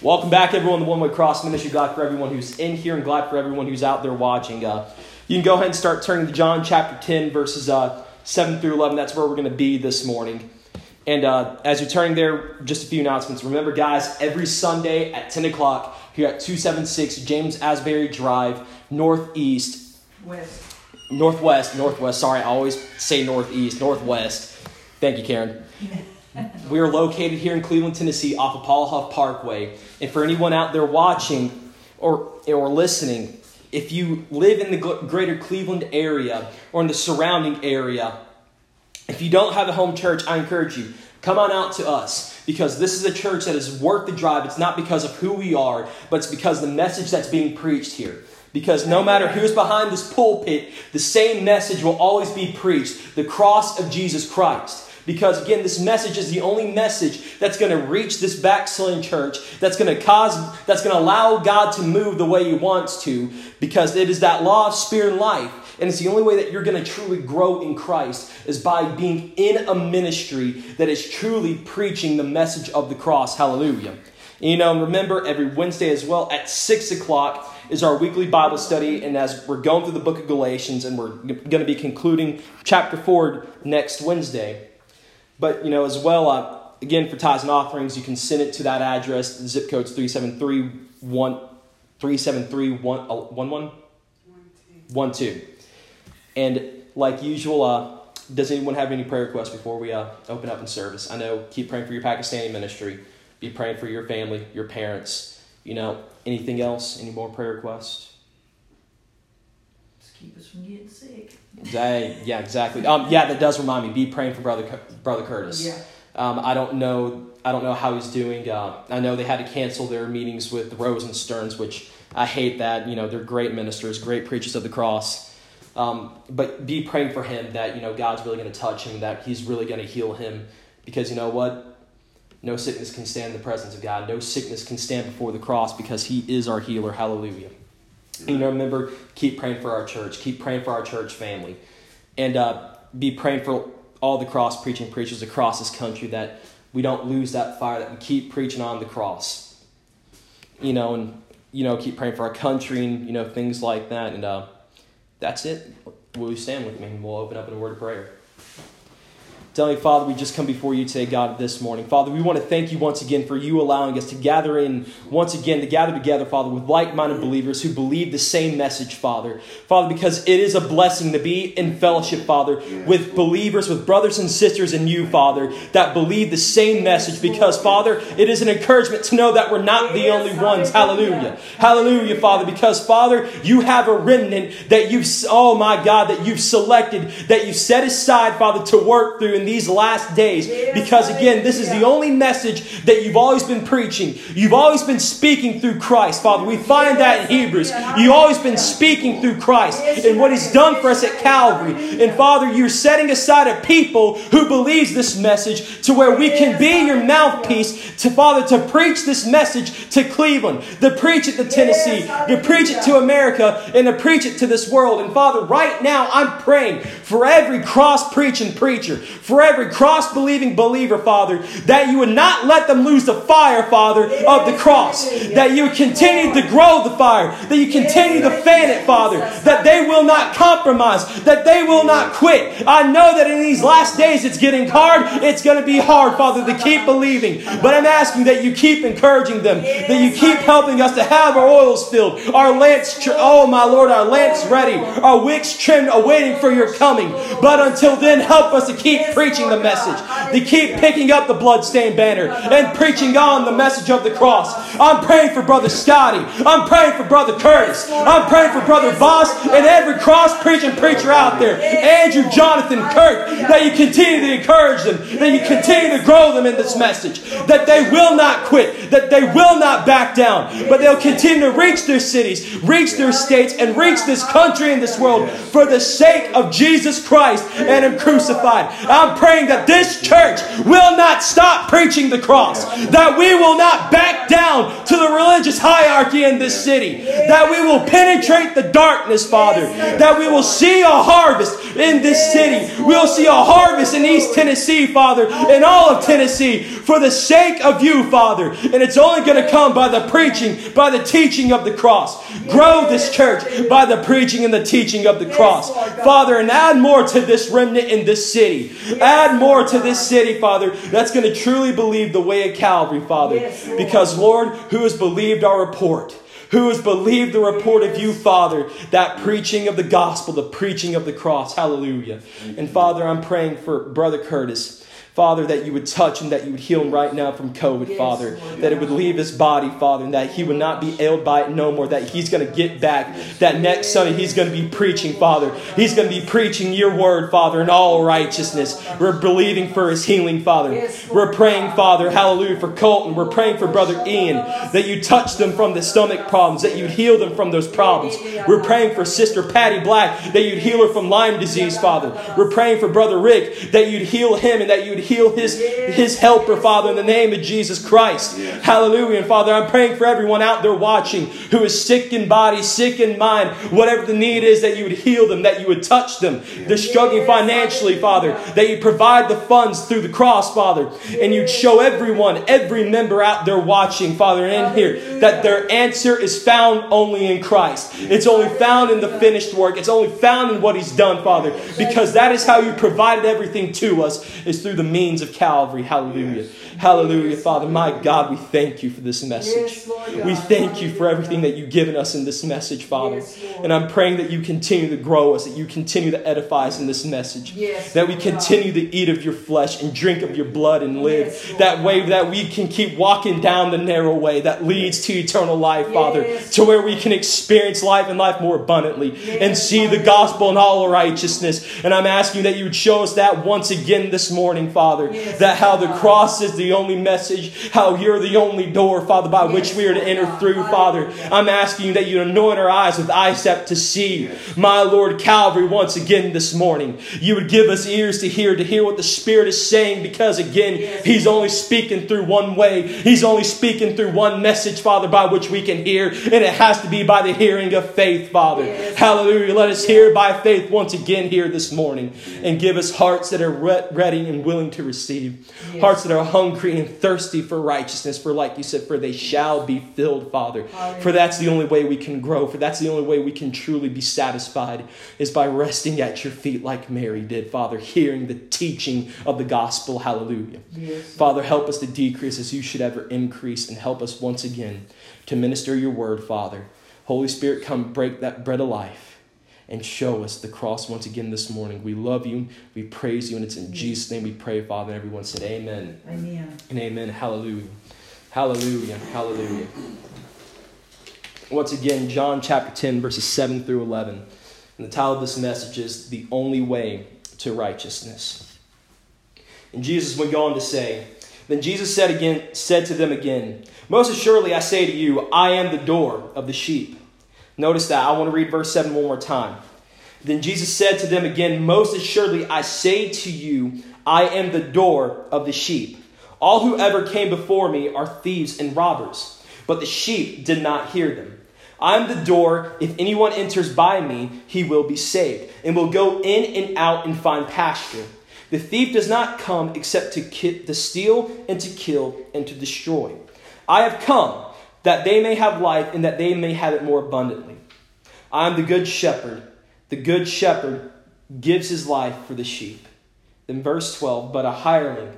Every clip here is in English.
Welcome back, everyone, to One Way Cross Ministry. Glad for everyone who's in here and glad for everyone who's out there watching. Uh, you can go ahead and start turning to John chapter 10, verses uh, 7 through 11. That's where we're going to be this morning. And uh, as you're turning there, just a few announcements. Remember, guys, every Sunday at 10 o'clock here at 276 James Asbury Drive, Northeast. West. Northwest, Northwest. Sorry, I always say Northeast, Northwest. Thank you, Karen. we are located here in Cleveland, Tennessee, off of Paul Huff Parkway. And for anyone out there watching or, or listening, if you live in the greater Cleveland area or in the surrounding area, if you don't have a home church, I encourage you, come on out to us because this is a church that is worth the drive. It's not because of who we are, but it's because the message that's being preached here. Because no matter who's behind this pulpit, the same message will always be preached the cross of Jesus Christ. Because again, this message is the only message that's going to reach this backsliding church, that's going to cause, that's going to allow God to move the way He wants to, because it is that law of spirit and life. And it's the only way that you're going to truly grow in Christ is by being in a ministry that is truly preaching the message of the cross. Hallelujah. You know, remember every Wednesday as well at 6 o'clock is our weekly Bible study. And as we're going through the book of Galatians, and we're going to be concluding chapter 4 next Wednesday. But, you know, as well, uh, again, for tithes and offerings, you can send it to that address. The zip code's 373 373 And like usual, uh, does anyone have any prayer requests before we uh, open up in service? I know, keep praying for your Pakistani ministry. Be praying for your family, your parents. You know, anything else? Any more prayer requests? Keep us from getting sick. yeah, exactly. Um, yeah, that does remind me. Be praying for brother brother Curtis. Yeah. Um, I don't know. I don't know how he's doing. Uh, I know they had to cancel their meetings with the Rosensterns, which I hate. That you know they're great ministers, great preachers of the cross. Um, but be praying for him that you know God's really going to touch him, that He's really going to heal him, because you know what. No sickness can stand in the presence of God. No sickness can stand before the cross because He is our healer. Hallelujah. You know, remember, keep praying for our church. Keep praying for our church family. And uh, be praying for all the cross preaching preachers across this country that we don't lose that fire, that we keep preaching on the cross. You know, and, you know, keep praying for our country and, you know, things like that. And uh, that's it. Will you stand with me? And we'll open up in a word of prayer. Heavenly Father, we just come before you today, God, this morning. Father, we want to thank you once again for you allowing us to gather in, once again, to gather together, Father, with like minded believers who believe the same message, Father. Father, because it is a blessing to be in fellowship, Father, with believers, with brothers and sisters in you, Father, that believe the same message. Because, Father, it is an encouragement to know that we're not the only ones. Hallelujah. Hallelujah, Father. Because, Father, you have a remnant that you've, oh my God, that you've selected, that you've set aside, Father, to work through in these last days. Because again, this is the only message that you've always been preaching. You've always been speaking through Christ, Father. We find that in Hebrews. You've always been speaking through Christ and what He's done for us at Calvary. And Father, you're setting aside a people who believes this message to where we can be your mouthpiece to Father to preach this message to Cleveland, to preach it to Tennessee, to preach it to America, and to preach it to this world. And Father, right now I'm praying for every cross preaching preacher, for every cross believing believer, Father, that you would not let them lose the fire, Father, of the cross. That you would continue to grow the fire. That you continue to fan it, Father. That they will not compromise. That they will not quit. I know that in these last days it's getting hard. It's going to be hard, Father, to keep believing. But I'm asking that you keep encouraging them. That you keep helping us to have our oils filled. Our lamps, tr- oh my Lord, our lamps ready. Our wicks trimmed, awaiting for your coming. But until then, help us to keep preaching the message. They keep picking up the bloodstained banner and preaching on the message of the cross. I'm praying for Brother Scotty. I'm praying for Brother Curtis. I'm praying for Brother Voss and every cross preaching preacher out there. Andrew, Jonathan, Kirk, that you continue to encourage them, that you continue to grow them in this message, that they will not quit, that they will not back down, but they'll continue to reach their cities, reach their states, and reach this country and this world for the sake of Jesus Christ and Him crucified. I'm praying that this church will not stop preaching the cross, that we will not back down to the religious hierarchy in this city, that we will penetrate the darkness, Father, that we will see a harvest in this city. We'll see a harvest in East Tennessee, Father, and all all of Tennessee for the sake of you, Father. And it's only going to come by the preaching, by the teaching of the cross. Grow this church by the preaching and the teaching of the cross. Father, and add more to this remnant in this city. Add more to this city, Father, that's going to truly believe the way of Calvary, Father. Because, Lord, who has believed our report? who has believed the report of you, Father, that preaching of the gospel, the preaching of the cross. Hallelujah. And Father, I'm praying for Brother Curtis. Father, that you would touch and that you would heal him right now from COVID, yes, Father. That it would leave his body, Father, and that he would not be ailed by it no more. That he's going to get back. That next Sunday he's going to be preaching, Father. He's going to be preaching your word, Father, in all righteousness. We're believing for his healing, Father. We're praying, Father, hallelujah, for Colton. We're praying for Brother Ian, that you touch them from the stomach problems, that you'd heal them from those problems. We're praying for Sister Patty Black, that you'd heal her from Lyme disease, Father. We're praying for Brother Rick, that you'd heal him and that you'd heal his, his helper, Father, in the name of Jesus Christ. Hallelujah. And Father, I'm praying for everyone out there watching who is sick in body, sick in mind, whatever the need is, that you would heal them, that you would touch them. They're struggling financially, Father, that you provide the funds through the cross, Father, and you'd show everyone, every member out there watching, Father, in here, that their answer is found only in Christ. It's only found in the finished work. It's only found in what He's done, Father, because that is how you provided everything to us, is through the means of Calvary. Hallelujah. Yes. Hallelujah, Father. My God, we thank you for this message. Yes, we thank you for everything that you've given us in this message, Father. Yes, and I'm praying that you continue to grow us, that you continue to edify us in this message. that we continue to eat of your flesh and drink of your blood and live that way that we can keep walking down the narrow way that leads to eternal life, Father, to where we can experience life and life more abundantly and see the gospel in all righteousness. And I'm asking that you would show us that once again this morning, Father, that how the cross is the only message, how you're the only door, Father, by which we are to enter through, Father. I'm asking you that you anoint our eyes with eyesight to see, my Lord Calvary, once again this morning. You would give us ears to hear, to hear what the Spirit is saying, because again, He's only speaking through one way. He's only speaking through one message, Father, by which we can hear, and it has to be by the hearing of faith, Father. Hallelujah. Let us hear by faith once again here this morning, and give us hearts that are ready and willing to receive, hearts that are hungry and thirsty for righteousness, for like you said, for they shall be filled, Father. For that's the only way we can grow, for that's the only way we can truly be satisfied, is by resting at your feet like Mary did, Father, hearing the teaching of the gospel. Hallelujah. Yes. Father, help us to decrease as you should ever increase, and help us once again to minister your word, Father. Holy Spirit, come break that bread of life and show us the cross once again this morning. We love you. We praise you. And it's in Jesus' name we pray, Father. And everyone said, Amen. Amen. And amen. Hallelujah. Hallelujah. Hallelujah. Once again, John chapter 10, verses 7 through 11. And the title of this message is The Only Way to Righteousness. And Jesus went on to say, Then Jesus said again, said to them again, Most assuredly I say to you, I am the door of the sheep. Notice that. I want to read verse 7 one more time. Then Jesus said to them again, Most assuredly, I say to you, I am the door of the sheep. All who ever came before me are thieves and robbers, but the sheep did not hear them. I am the door. If anyone enters by me, he will be saved, and will go in and out and find pasture. The thief does not come except to, ki- to steal and to kill and to destroy. I have come that they may have life and that they may have it more abundantly. I am the good shepherd. The good shepherd gives his life for the sheep. Then, verse 12, but a hireling,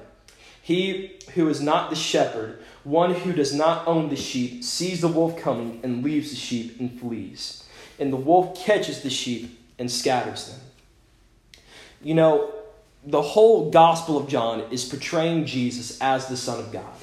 he who is not the shepherd, one who does not own the sheep, sees the wolf coming and leaves the sheep and flees. And the wolf catches the sheep and scatters them. You know, the whole Gospel of John is portraying Jesus as the Son of God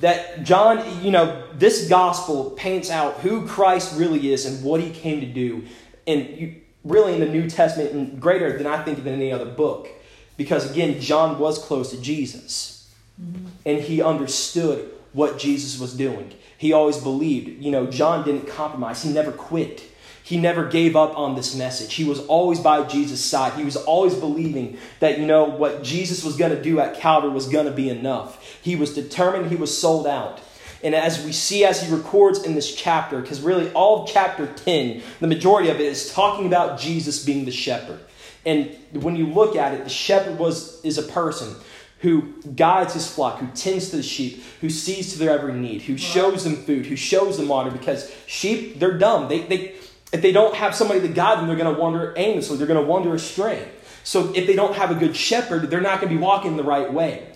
that John, you know, this gospel paints out who Christ really is and what he came to do. And really in the New Testament, and greater than I think than any other book. Because again, John was close to Jesus. Mm-hmm. And he understood what Jesus was doing. He always believed. You know, John didn't compromise, he never quit. He never gave up on this message. He was always by Jesus' side. He was always believing that, you know, what Jesus was going to do at Calvary was going to be enough. He was determined, he was sold out. And as we see as he records in this chapter, because really all of chapter 10, the majority of it is talking about Jesus being the shepherd. And when you look at it, the shepherd was is a person who guides his flock, who tends to the sheep, who sees to their every need, who shows them food, who shows them water, because sheep, they're dumb. They, they, if they don't have somebody to guide them, they're going to wander aimlessly, they're going to wander astray. So if they don't have a good shepherd, they're not going to be walking the right way.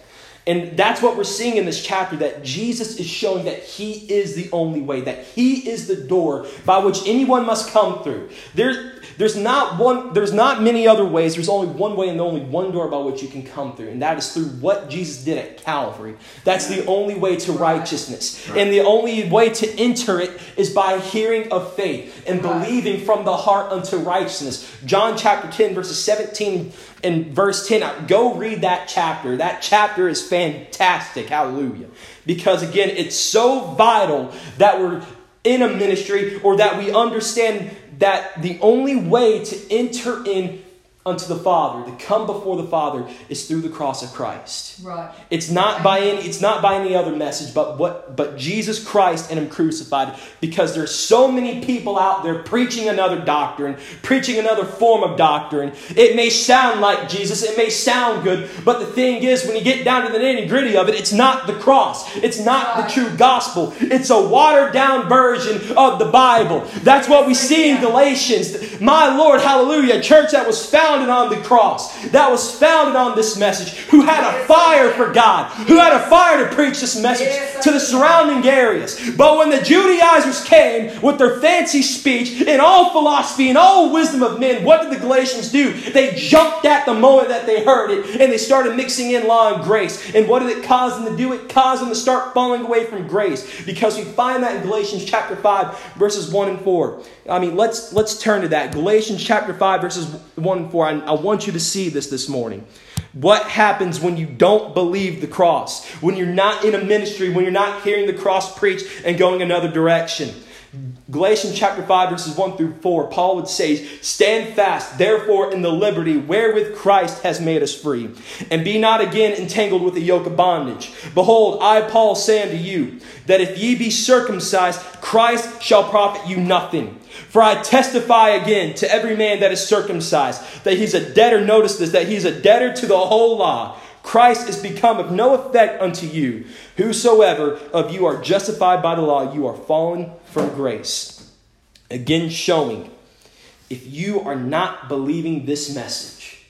And that's what we're seeing in this chapter that Jesus is showing that He is the only way, that He is the door by which anyone must come through. There, there's not one, there's not many other ways. There's only one way and only one door by which you can come through, and that is through what Jesus did at Calvary. That's the only way to righteousness. And the only way to enter it is by hearing of faith and believing from the heart unto righteousness. John chapter 10, verses 17 and verse 10. Go read that chapter. That chapter is fantastic. Hallelujah. Because again, it's so vital that we're in a ministry or that we understand that the only way to enter in unto the Father, to come before the Father, is through the cross of Christ. Right. It's not by any it's not by any other message, but what but Jesus Christ and Him crucified. Because there's so many people out there preaching another doctrine, preaching another form of doctrine. It may sound like Jesus, it may sound good, but the thing is, when you get down to the nitty gritty of it, it's not the cross. It's not the true gospel. It's a watered down version of the Bible. That's what we see in Galatians. My Lord, hallelujah, a church that was founded on the cross, that was founded on this message, who had a fire for God, who had a fire to preach this message to the surrounding areas. But when the Judaizers came with their fancy speech and all philosophy and all wisdom of men, what did the Galatians do? They jumped at the moment that they heard it and they started mixing in law and grace. And what did it cause them to do? It caused them to start falling away from grace because we find that in Galatians chapter 5, verses 1 and 4. I mean, let's, let's turn to that. Galatians chapter 5, verses 1 and 4. I, I want you to see this this morning. What happens when you don't believe the cross? When you're not in a ministry, when you're not hearing the cross preached and going another direction? Galatians chapter 5, verses 1 through 4, Paul would say, Stand fast, therefore, in the liberty wherewith Christ has made us free, and be not again entangled with the yoke of bondage. Behold, I, Paul, say unto you, that if ye be circumcised, Christ shall profit you nothing. For I testify again to every man that is circumcised, that he's a debtor, notice this, that he's a debtor to the whole law. Christ is become of no effect unto you. Whosoever of you are justified by the law, you are fallen from grace. Again, showing if you are not believing this message,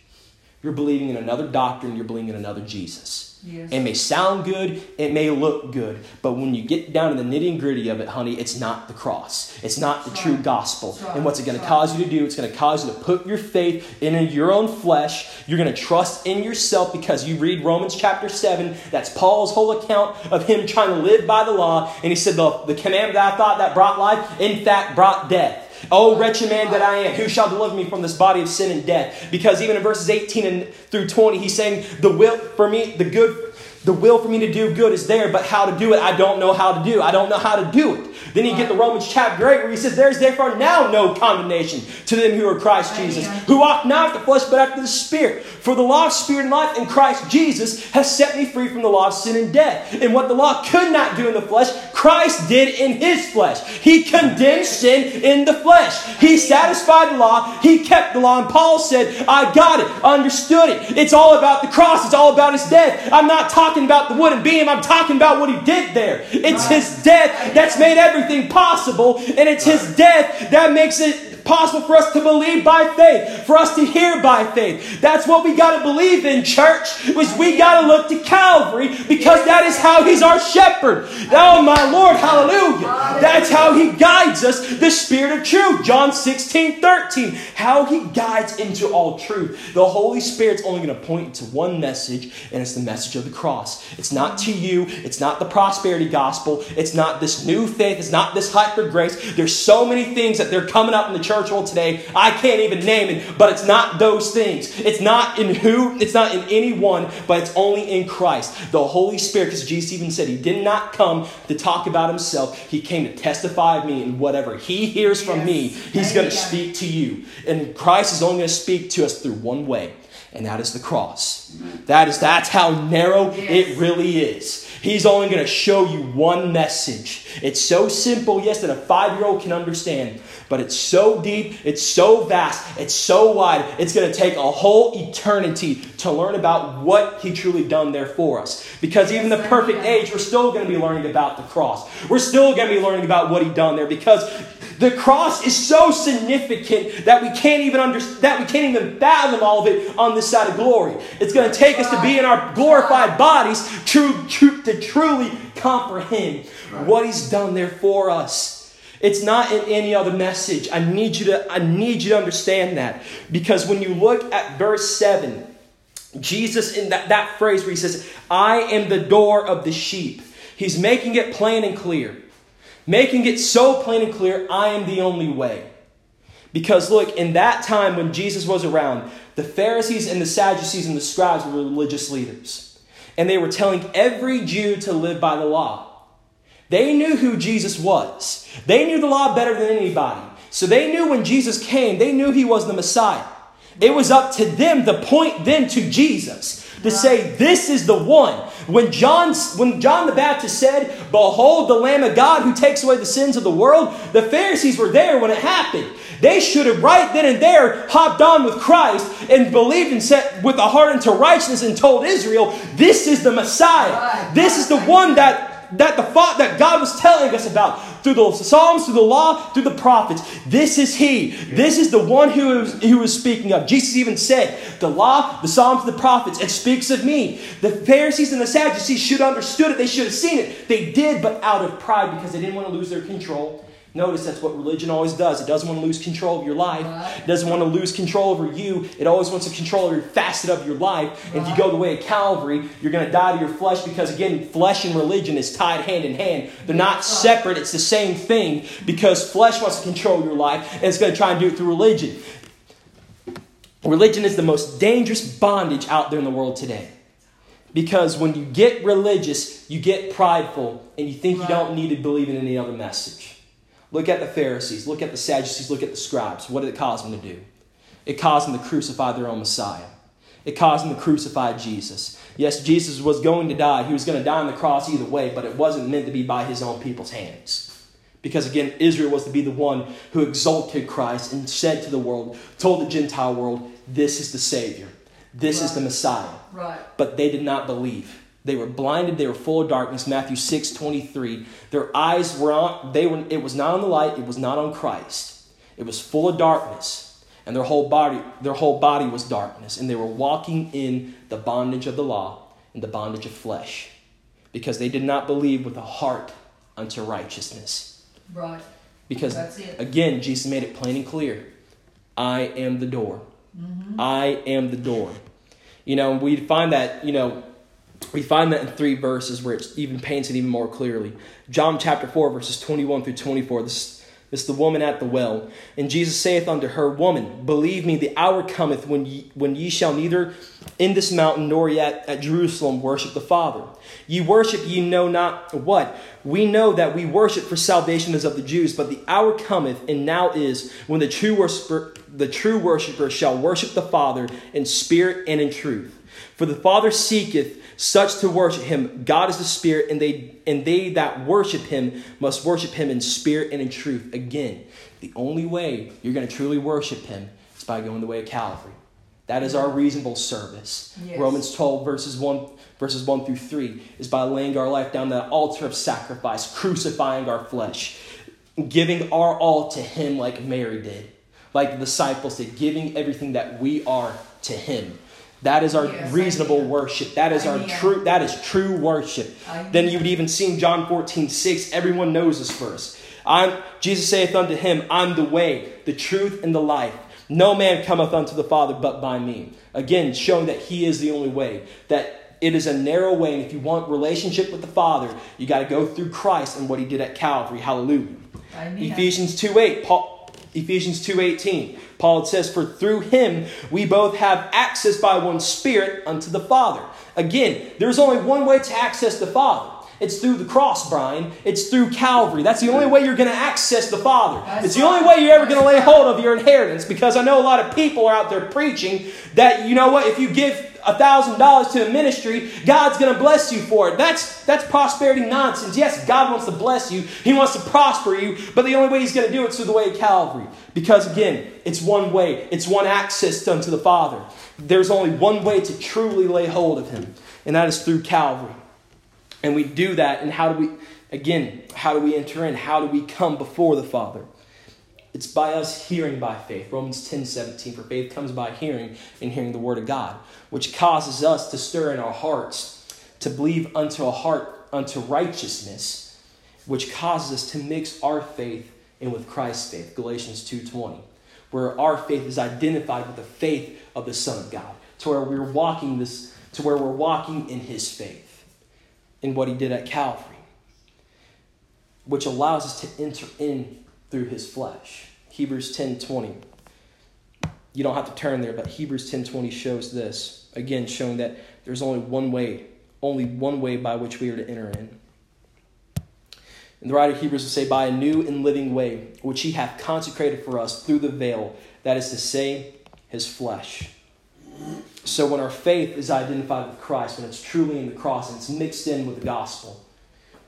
you're believing in another doctrine, you're believing in another Jesus. Yes. It may sound good, it may look good, but when you get down to the nitty and gritty of it, honey, it's not the cross. It's not the true gospel. Right. And what's it going to cause you to do? It's going to cause you to put your faith in your own flesh. You're going to trust in yourself because you read Romans chapter 7. That's Paul's whole account of him trying to live by the law. And he said, The, the commandment that I thought that brought life, in fact, brought death. Oh, wretched man that I am, who shall deliver me from this body of sin and death? Because even in verses 18 and through 20, he's saying, The will for me, the good the will for me to do good is there, but how to do it, I don't know how to do. I don't know how to do it. Then you get the Romans chapter 8 where he says, There's therefore now no condemnation to them who are Christ Jesus, who walk not after the flesh, but after the Spirit. For the law of spirit and life in Christ Jesus has set me free from the law of sin and death. And what the law could not do in the flesh, Christ did in his flesh. He condemned sin in the flesh. He satisfied the law. He kept the law. And Paul said, I got it, understood it. It's all about the cross. It's all about his death. I'm not talking about the wooden beam. I'm talking about what he did there. It's his death that's made everything possible. And it's his death that makes it possible for us to believe by faith, for us to hear by faith. That's what we got to believe in, church. Was we got to look to Calvary because that is how He's our shepherd. Oh my Lord, hallelujah! That's how He guides us, the Spirit of truth. John 16, 13. How He guides into all truth. The Holy Spirit's only going to point to one message, and it's the message of the cross. It's not to you. It's not the prosperity gospel. It's not this new faith. It's not this hyper grace. There's so many things that they're coming up in the church world today. I can't even name it, but it's not those things. It's not in who, it's not in anyone, but it's only in Christ. The Holy Spirit, because Jesus even said he did not come to talk about himself. He came to testify of me, and whatever he hears from Yes. me, he's going to speak to you. And Christ is only going to speak to us through one way. And that is the cross. That is that's how narrow it really is. He's only going to show you one message. It's so simple, yes, that a five year old can understand, but it's so deep, it's so vast, it's so wide. It's going to take a whole eternity to learn about what He truly done there for us. Because even the perfect age, we're still going to be learning about the cross. We're still going to be learning about what He done there because the cross is so significant that we can't even under, that we can't even fathom all of it on this side of glory. It's going to take us to be in our glorified bodies to, to, to truly comprehend what He's done there for us. It's not in any other message. I need you to I need you to understand that because when you look at verse seven, Jesus in that, that phrase where he says, I am the door of the sheep. He's making it plain and clear. Making it so plain and clear, I am the only way. Because look, in that time when Jesus was around, the Pharisees and the Sadducees and the scribes were religious leaders. And they were telling every Jew to live by the law. They knew who Jesus was. They knew the law better than anybody. So they knew when Jesus came, they knew he was the Messiah. It was up to them to point them to Jesus. To say, this is the one. When John, when John the Baptist said, Behold the Lamb of God who takes away the sins of the world, the Pharisees were there when it happened. They should have right then and there hopped on with Christ and believed and set with a heart into righteousness and told Israel, This is the Messiah. This is the one that that the fa- that God was telling us about through the Psalms, through the law, through the prophets. This is He. This is the one who is, who is speaking of. Jesus even said, "The law, the Psalms, the prophets. It speaks of me." The Pharisees and the Sadducees should have understood it. They should have seen it. They did, but out of pride because they didn't want to lose their control. Notice that's what religion always does. It doesn't want to lose control of your life. Right. It doesn't want to lose control over you. It always wants to control every facet of your life. And if you go the way of Calvary, you're going to die to your flesh because, again, flesh and religion is tied hand in hand. They're not separate, it's the same thing because flesh wants to control your life and it's going to try and do it through religion. Religion is the most dangerous bondage out there in the world today. Because when you get religious, you get prideful and you think you don't need to believe in any other message. Look at the Pharisees, look at the Sadducees, look at the scribes. What did it cause them to do? It caused them to crucify their own Messiah. It caused them to crucify Jesus. Yes, Jesus was going to die. He was going to die on the cross either way, but it wasn't meant to be by his own people's hands. Because again, Israel was to be the one who exalted Christ and said to the world, told the Gentile world, this is the Savior. This is the Messiah Right. but they did not believe. They were blinded, they were full of darkness. Matthew 6 23. Their eyes were on, they were, it was not on the light, it was not on Christ. It was full of darkness. And their whole body, their whole body was darkness. And they were walking in the bondage of the law, and the bondage of flesh. Because they did not believe with a heart unto righteousness. Right. Because again, Jesus made it plain and clear. I am the door. Mm-hmm. I am the door. You know, we find that, you know, we find that in three verses where it even paints it even more clearly. John chapter 4, verses 21 through 24. This, this is the woman at the well. And Jesus saith unto her, Woman, believe me, the hour cometh when ye, when ye shall neither in this mountain nor yet at Jerusalem worship the Father. Ye worship ye know not what. We know that we worship for salvation is of the Jews, but the hour cometh, and now is, when the true worshiper, the true worshiper shall worship the Father in spirit and in truth. For the Father seeketh such to worship him. God is the Spirit, and they and they that worship him must worship him in spirit and in truth. Again, the only way you're going to truly worship him is by going the way of Calvary. That is our reasonable service. Yes. Romans 12, verses 1, verses 1 through 3, is by laying our life down that altar of sacrifice, crucifying our flesh, giving our all to him like Mary did, like the disciples did, giving everything that we are to him. That is our Yes, reasonable worship. That is our Amen. true that is true worship. Then you would even see in John 14, 6, everyone knows this verse. I'm Jesus saith unto him, I'm the way, the truth, and the life. No man cometh unto the Father but by me. Again, showing that he is the only way. That it is a narrow way, and if you want relationship with the Father, you got to go through Christ and what he did at Calvary. Hallelujah. Amen. Ephesians 2 8, Paul, Ephesians 2.18, Paul says, For through him we both have access by one Spirit unto the Father. Again, there's only one way to access the Father. It's through the cross, Brian. It's through Calvary. That's the only way you're going to access the Father. It's the only way you're ever going to lay hold of your inheritance because I know a lot of people are out there preaching that, you know what, if you give $1,000 to a ministry, God's going to bless you for it. That's, that's prosperity nonsense. Yes, God wants to bless you, He wants to prosper you, but the only way He's going to do it is through the way of Calvary. Because again, it's one way, it's one access unto the Father. There's only one way to truly lay hold of Him, and that is through Calvary. And we do that, and how do we, again, how do we enter in? How do we come before the Father? It's by us hearing by faith. Romans 10 17. For faith comes by hearing, and hearing the word of God, which causes us to stir in our hearts to believe unto a heart unto righteousness, which causes us to mix our faith in with Christ's faith. Galatians 2:20. Where our faith is identified with the faith of the Son of God. To where we're walking this, to where we're walking in his faith, in what he did at Calvary. Which allows us to enter in through his flesh. Hebrews 10:20. You don't have to turn there, but Hebrews 10:20 shows this. Again, showing that there's only one way, only one way by which we are to enter in. And the writer of Hebrews will say, by a new and living way, which he hath consecrated for us through the veil, that is to say, his flesh. So when our faith is identified with Christ, when it's truly in the cross and it's mixed in with the gospel,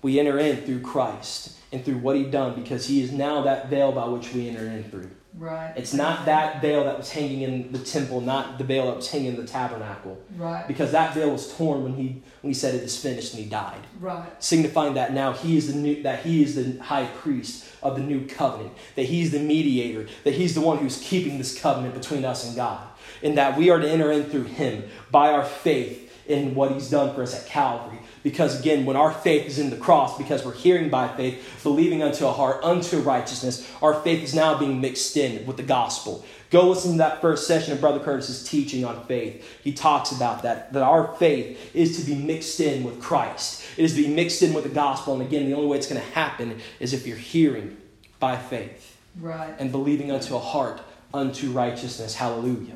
we enter in through Christ and through what he'd done because he is now that veil by which we enter in through. Right. It's not that veil that was hanging in the temple, not the veil that was hanging in the tabernacle. Right. Because that veil was torn when he when he said it is finished and he died. Right. Signifying that now he is the new that he is the high priest of the new covenant, that he's the mediator, that he's the one who's keeping this covenant between us and God. And that we are to enter in through him by our faith in what he's done for us at Calvary. Because again, when our faith is in the cross, because we're hearing by faith, believing unto a heart, unto righteousness, our faith is now being mixed in with the gospel. Go listen to that first session of Brother Curtis's teaching on faith. He talks about that, that our faith is to be mixed in with Christ. It is to be mixed in with the gospel. And again, the only way it's going to happen is if you're hearing by faith Right. and believing unto a heart unto righteousness. Hallelujah.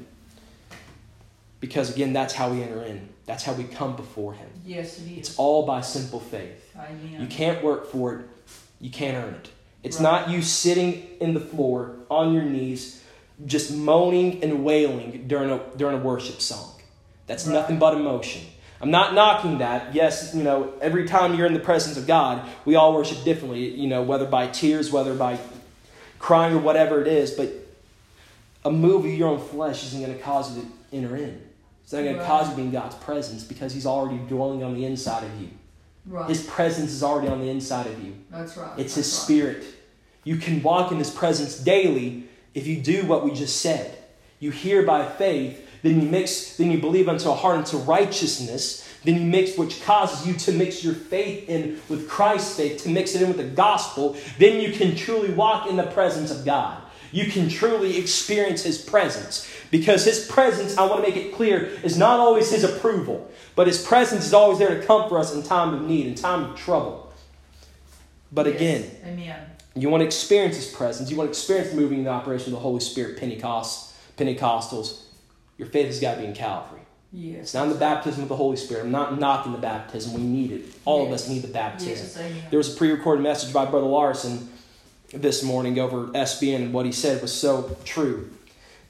Because again, that's how we enter in. That's how we come before Him. Yes, it It's all by simple faith. Amen. You can't work for it. You can't earn it. It's Right. not you sitting in the floor on your knees, just moaning and wailing during a during a worship song. That's Right. nothing but emotion. I'm not knocking that. Yes, you know, every time you're in the presence of God, we all worship differently, you know, whether by tears, whether by crying or whatever it is, but a move of your own flesh isn't going to cause you to enter in. It's not going to cause you to be in God's presence because He's already dwelling on the inside of you. Right. His presence is already on the inside of you. That's right. It's His That's right. Spirit. You can walk in His presence daily if you do what we just said. You hear by faith, then you mix, then you believe unto a heart unto righteousness, then you mix, which causes you to mix your faith in with Christ's faith, to mix it in with the gospel. Then you can truly walk in the presence of God. You can truly experience His presence. Because His presence, I want to make it clear, is not always His approval, but His presence is always there to comfort us in time of need, in time of trouble. But again, Amen. you want to experience His presence. You want to experience the moving and the operation of the Holy Spirit, Pentecost, Pentecostals. Your faith has got to be in Calvary. Yes. It's not in the baptism of the Holy Spirit. I'm not knocking the baptism. We need it. All of us need the baptism. Yes. There was a pre-recorded message by Brother Larson this morning over SBN, and what he said was so true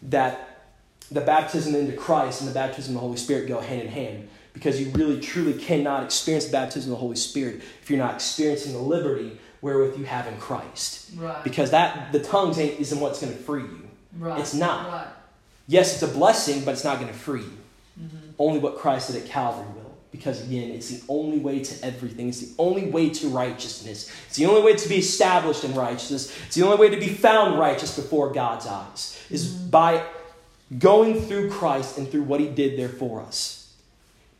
that the baptism into Christ and the baptism of the Holy Spirit go hand in hand because you really truly cannot experience the baptism of the Holy Spirit if you're not experiencing the liberty wherewith you have in Christ. Right. Because that the tongues ain't isn't what's going to free you. right. it's not. Right. Yes, it's a blessing, but it's not going to free you. Mm-hmm. Only what Christ did at Calvary. Because again, it's the only way to everything. It's the only way to righteousness. It's the only way to be established in righteousness. It's the only way to be found righteous before God's eyes. Is by going through Christ and through what He did there for us.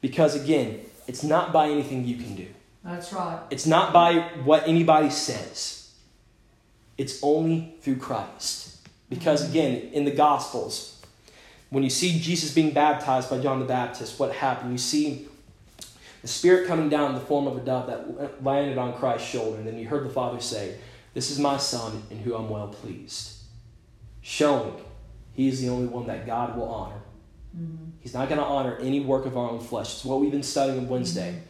Because again, it's not by anything you can do. That's right. It's not by what anybody says. It's only through Christ. Because mm-hmm. again, in the Gospels, when you see Jesus being baptized by John the Baptist, what happened? You see the Spirit coming down in the form of a dove that landed on Christ's shoulder, and then you heard the Father say, This is my Son in whom I'm well pleased. Showing He is the only one that God will honor. Mm-hmm. He's not going to honor any work of our own flesh. It's what we've been studying on Wednesday.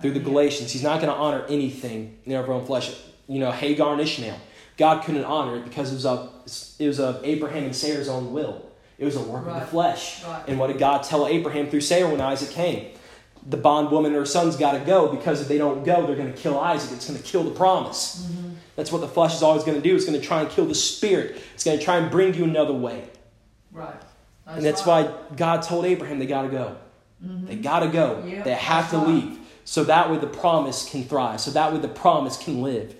through the. Galatians. He's not going to honor anything in our own flesh. You know, Hagar and Ishmael. God couldn't honor it because it was of it was of Abraham and Sarah's own will. It was a work of the flesh. Right. And what did God tell Abraham through Sarah when Isaac came? The bondwoman and her son's got to go because if they don't go, they're going to kill Isaac. It's going to kill the promise. Mm-hmm. That's what the flesh is always going to do. It's going to try and kill the spirit. It's going to try and bring you another way. Right. and that's right. why God told Abraham they got to go. Mhm. They got to go. Yeah, they have to right. leave. So that way the promise can thrive. So that way the promise can live.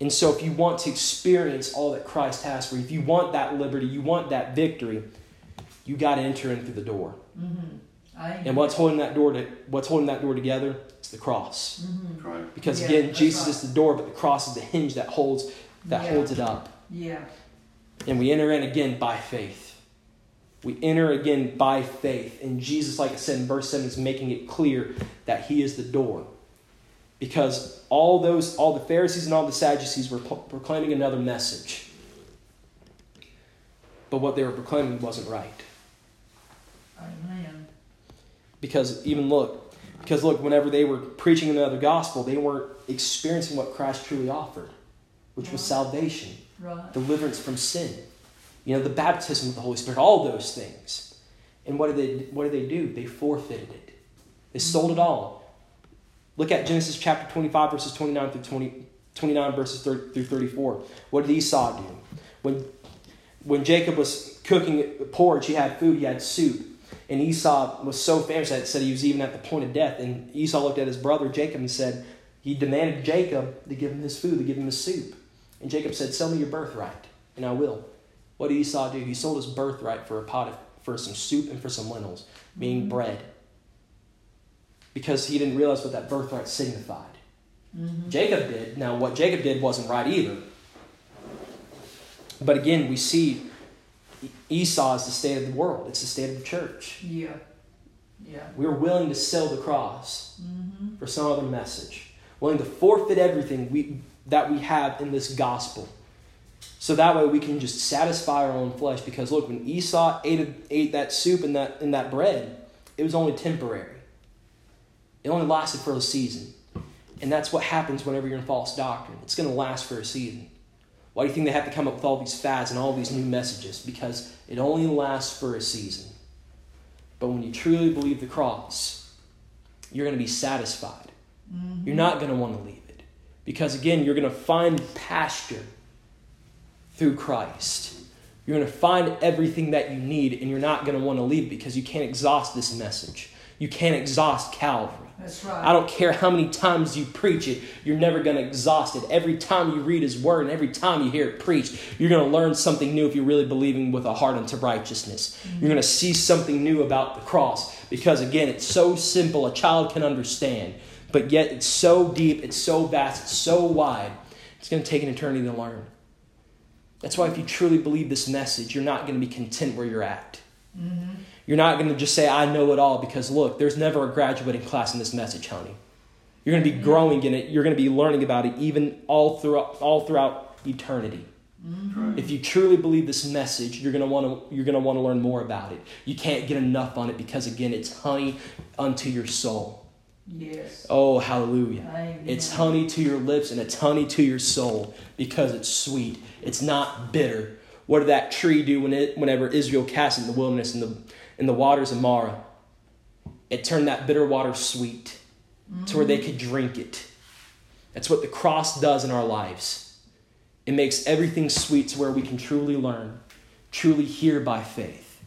And so if you want to experience all that Christ has for you, if you want that liberty, you want that victory, you got to enter in through the door. Mhm. Amen. And what's holding that door to what's holding that door together? It's the cross. Mhm. Right. Because Yeah, again, Jesus right. is the door, but the cross is the hinge that holds that Yeah. holds it up. Yeah. And we enter in again by faith. We enter again by faith. And Jesus, like I said in verse 7, is making it clear that He is the door. Because all those, all the Pharisees and all the Sadducees were pro- proclaiming another message. But what they were proclaiming wasn't right. Amen. Because even look, because look, whenever they were preaching another gospel, they weren't experiencing what Christ truly offered, which was salvation. Right. deliverance from sin, you know, the baptism of the Holy Spirit, all those things. And what did they what did they do? They forfeited it. They mm-hmm. sold it all. Look at Genesis chapter 25 verses 29 through 20, 29 verses 30 through 34. What did Esau do? When when Jacob was cooking porridge, he had food, he had soup. And Esau was so famished that it said he was even at the point of death. And Esau looked at his brother Jacob and said, he demanded Jacob to give him his food, to give him his soup. And Jacob said, Sell me your birthright, and I will. What did Esau do? He sold his birthright for a pot of, for some soup and for some lentils, meaning Mhm. bread. Because he didn't realize what that birthright signified. Mhm. Jacob did. Now, what Jacob did wasn't right either. But again, we see Esau is the state of the world, it's the state of the church. Yeah. Yeah. We're willing to sell the cross Mm-hmm. for some other message, willing to forfeit everything we, that we have in this gospel. So that way we can just satisfy our own flesh. Because look, when Esau ate, ate that soup and that, and that bread, it was only temporary. It only lasted for a season. And that's what happens whenever you're in false doctrine. It's going to last for a season. Why do you think they have to come up with all these fads and all these new messages? Because it only lasts for a season. But when you truly believe the cross, you're going to be satisfied. Mm-hmm. You're not going to want to leave it. Because again, you're going to find pasture through Christ. You're going to find everything that you need, and you're not going to want to leave because you can't exhaust this message. You can't exhaust Calvary. That's right. I don't care how many times you preach it, you're never going to exhaust it. Every time you read His Word and every time you hear it preached, you're going to learn something new if you're really believing with a heart unto righteousness. You're going to see something new about the cross because, again, it's so simple a child can understand, but yet it's so deep, it's so vast, it's so wide. It's going to take an eternity to learn. That's why, if you truly believe this message, you're not going to be content where you're at. Mm-hmm. You're not going to just say, I know it all, because look, there's never a graduating class in this message, honey. You're going to be growing in it. You're going to be learning about it even all throughout, all throughout eternity. Mm-hmm. If you truly believe this message, you're going to want to you're going to want to learn more about it. You can't get enough on it because again, it's honey unto your soul. Yes. Oh, hallelujah. Amen. It's honey to your lips and it's honey to your soul because it's sweet. It's not bitter. What did that tree do when it, whenever Israel cast it in the wilderness and the, in the waters of Marah? It turned that bitter water sweet to where they could drink it. That's what the cross does in our lives. It makes everything sweet to where we can truly learn, truly hear by faith.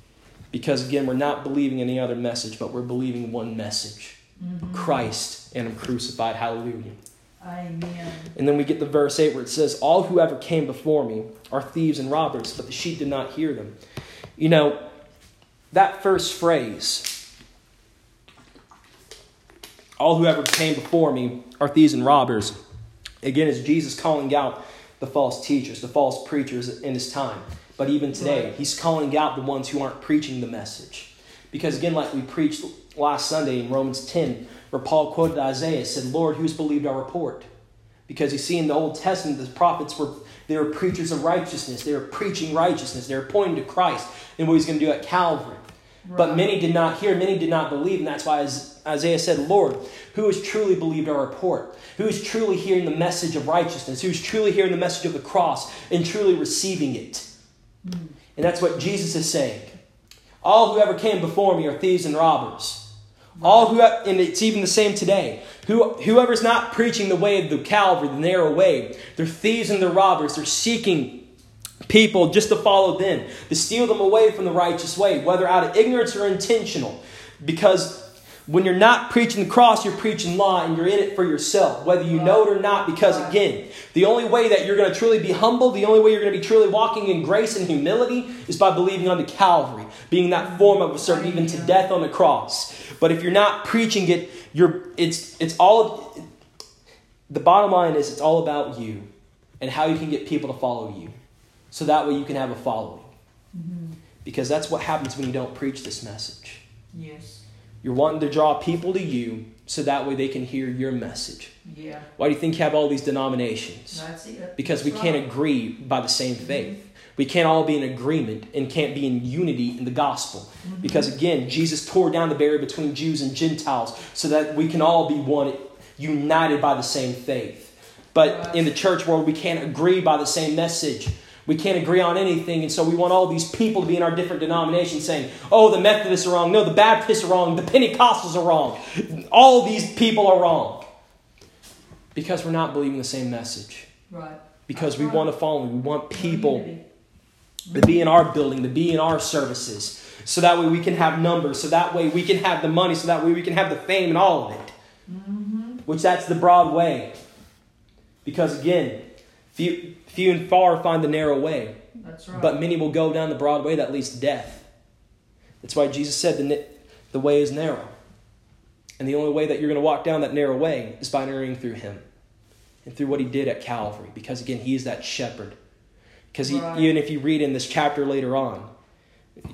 Because again, we're not believing any other message, but we're believing one message Mhm. Christ and Him crucified. Hallelujah. Amen. And then we get the verse 8 where it says, All who ever came before me are thieves and robbers, but the sheep did not hear them. You know, that first phrase, all who ever came before me are thieves and robbers, again, is Jesus calling out the false teachers, the false preachers in his time. But even today, he's calling out the ones who aren't preaching the message. Because again, like we preached last Sunday in Romans 10, where Paul quoted Isaiah, said, Lord, who's believed our report? Because you see in the Old Testament, the prophets were they were preachers of righteousness. They were preaching righteousness. They were pointing to Christ and what he's going to do at Calvary. But many did not hear, many did not believe, and that's why as Isaiah said, Lord, who has truly believed our report? Who is truly hearing the message of righteousness? Who is truly hearing the message of the cross and truly receiving it? Hmm. And that's what Jesus is saying. All who ever came before me are thieves and robbers. All who, have, and it's even the same today. Who, whoever's not preaching the way of the Calvary, the narrow way, they're thieves and they're robbers. They're seeking people just to follow them, to steal them away from the righteous way, whether out of ignorance or intentional. Because when you're not preaching the cross, you're preaching law and you're in it for yourself, whether you know it or not. Because again, the only way that you're going to truly be humble, the only way you're going to be truly walking in grace and humility is by believing on the Calvary, being that form of a servant, even to death on the cross. But if you're not preaching it, you're it's it's all the bottom line is it's all about you and how you can get people to follow you. So that way you can have a following. Mm-hmm. Because that's what happens when you don't preach this message. Yes. You're wanting to draw people to you so that way they can hear your message. Yeah. Why do you think you have all these denominations? That's it. Because we That's can't agree by the same faith. Mm-hmm. We can't all be in agreement and can't be in unity in the gospel. Mm-hmm. Because again, Jesus tore down the barrier between Jews and Gentiles so that we can all be one, united by the same faith. But in the church world, we can't agree by the same message. We can't agree on anything, and so we want all these people to be in our different denominations saying, oh, the Methodists are wrong, no, the Baptists are wrong, the Pentecostals are wrong. All these people are wrong. Because we're not believing the same message. Right. Because That's we right. want to follow, we want people. To be in our building, to be in our services. So that way we can have numbers, so that way we can have the money, so that way we can have the fame and all of it. Mm-hmm. Which that's the broad way. Because again, few, few and far find the narrow way, That's right. but many will go down the broad way that leads to death. That's why Jesus said the, the way is narrow. And the only way that you're going to walk down that narrow way is by entering through Him and through what He did at Calvary. Because again, He is that shepherd. Because Right. even if you read in this chapter later on,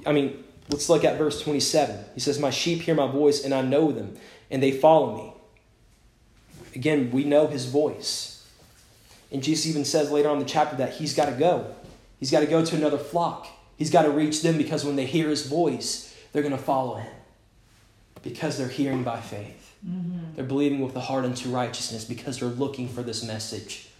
I mean, let's look at verse 27. He says, My sheep hear my voice, and I know them, and they follow me. Again, we know his voice. And Jesus even says later on in the chapter that he's got to go. He's got to go to another flock. He's got to reach them because when they hear his voice, they're going to follow him. Because they're hearing by faith. Mm-hmm. They're believing with the heart unto righteousness because they're looking for this message.